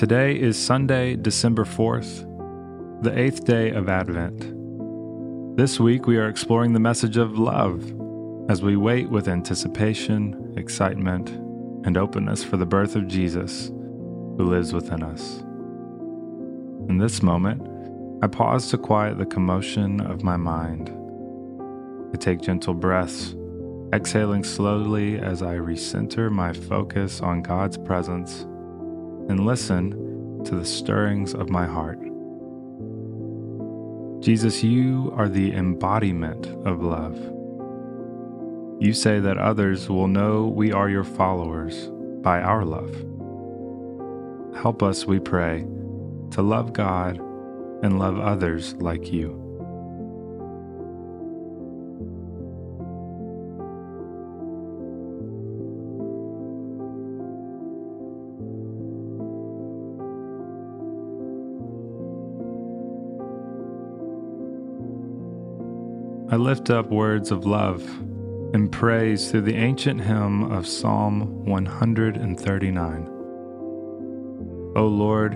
Today is Sunday, December 4th, the eighth day of Advent. This week we are exploring the message of love as we wait with anticipation, excitement, and openness for the birth of Jesus who lives within us. In this moment, I pause to quiet the commotion of my mind. I take gentle breaths, exhaling slowly as I recenter my focus on God's presence and listen to the stirrings of my heart. Jesus, you are the embodiment of love. You say that others will know we are your followers by our love. Help us, we pray, to love God and love others like you. I lift up words of love and praise through the ancient hymn of Psalm 139. O Lord,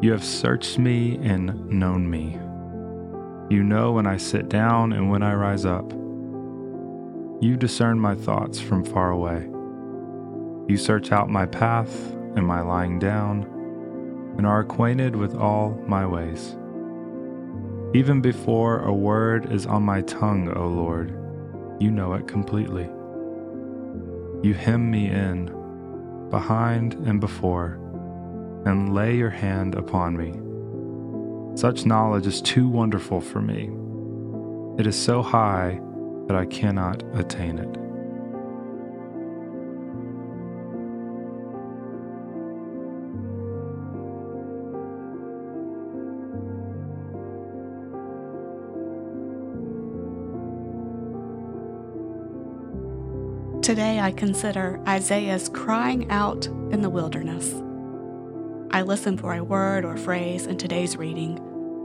you have searched me and known me. You know when I sit down and when I rise up. You discern my thoughts from far away. You search out my path and my lying down, and are acquainted with all my ways. Even before a word is on my tongue, O Lord, you know it completely. You hem me in, behind and before, and lay your hand upon me. Such knowledge is too wonderful for me. It is so high that I cannot attain it. Today I consider Isaiah's crying out in the wilderness. I listen for a word or phrase in today's reading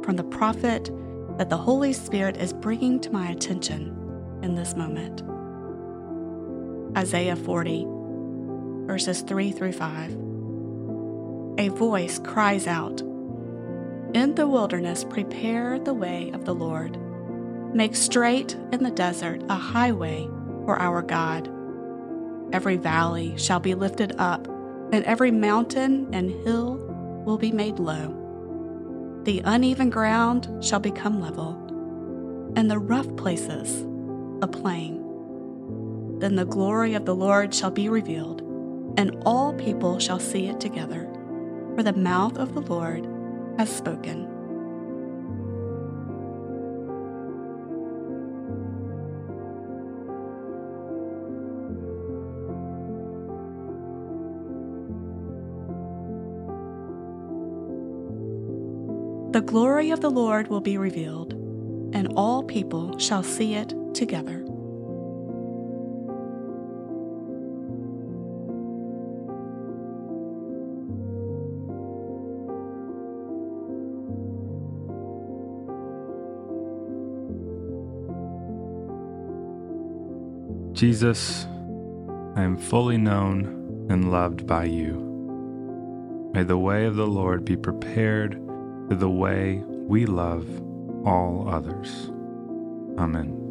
from the prophet that the Holy Spirit is bringing to my attention in this moment. Isaiah 40, verses 3 through 5. A voice cries out In the wilderness, prepare the way of the Lord. Make straight in the desert a highway for our God. Every valley shall be lifted up, and every mountain and hill will be made low. The uneven ground shall become level, and the rough places a plain. Then the glory of the Lord shall be revealed, and all people shall see it together, for the mouth of the Lord has spoken. The glory of the Lord will be revealed, and all people shall see it together. Jesus, I am fully known and loved by you. May the way of the Lord be prepared the way we love all others. Amen.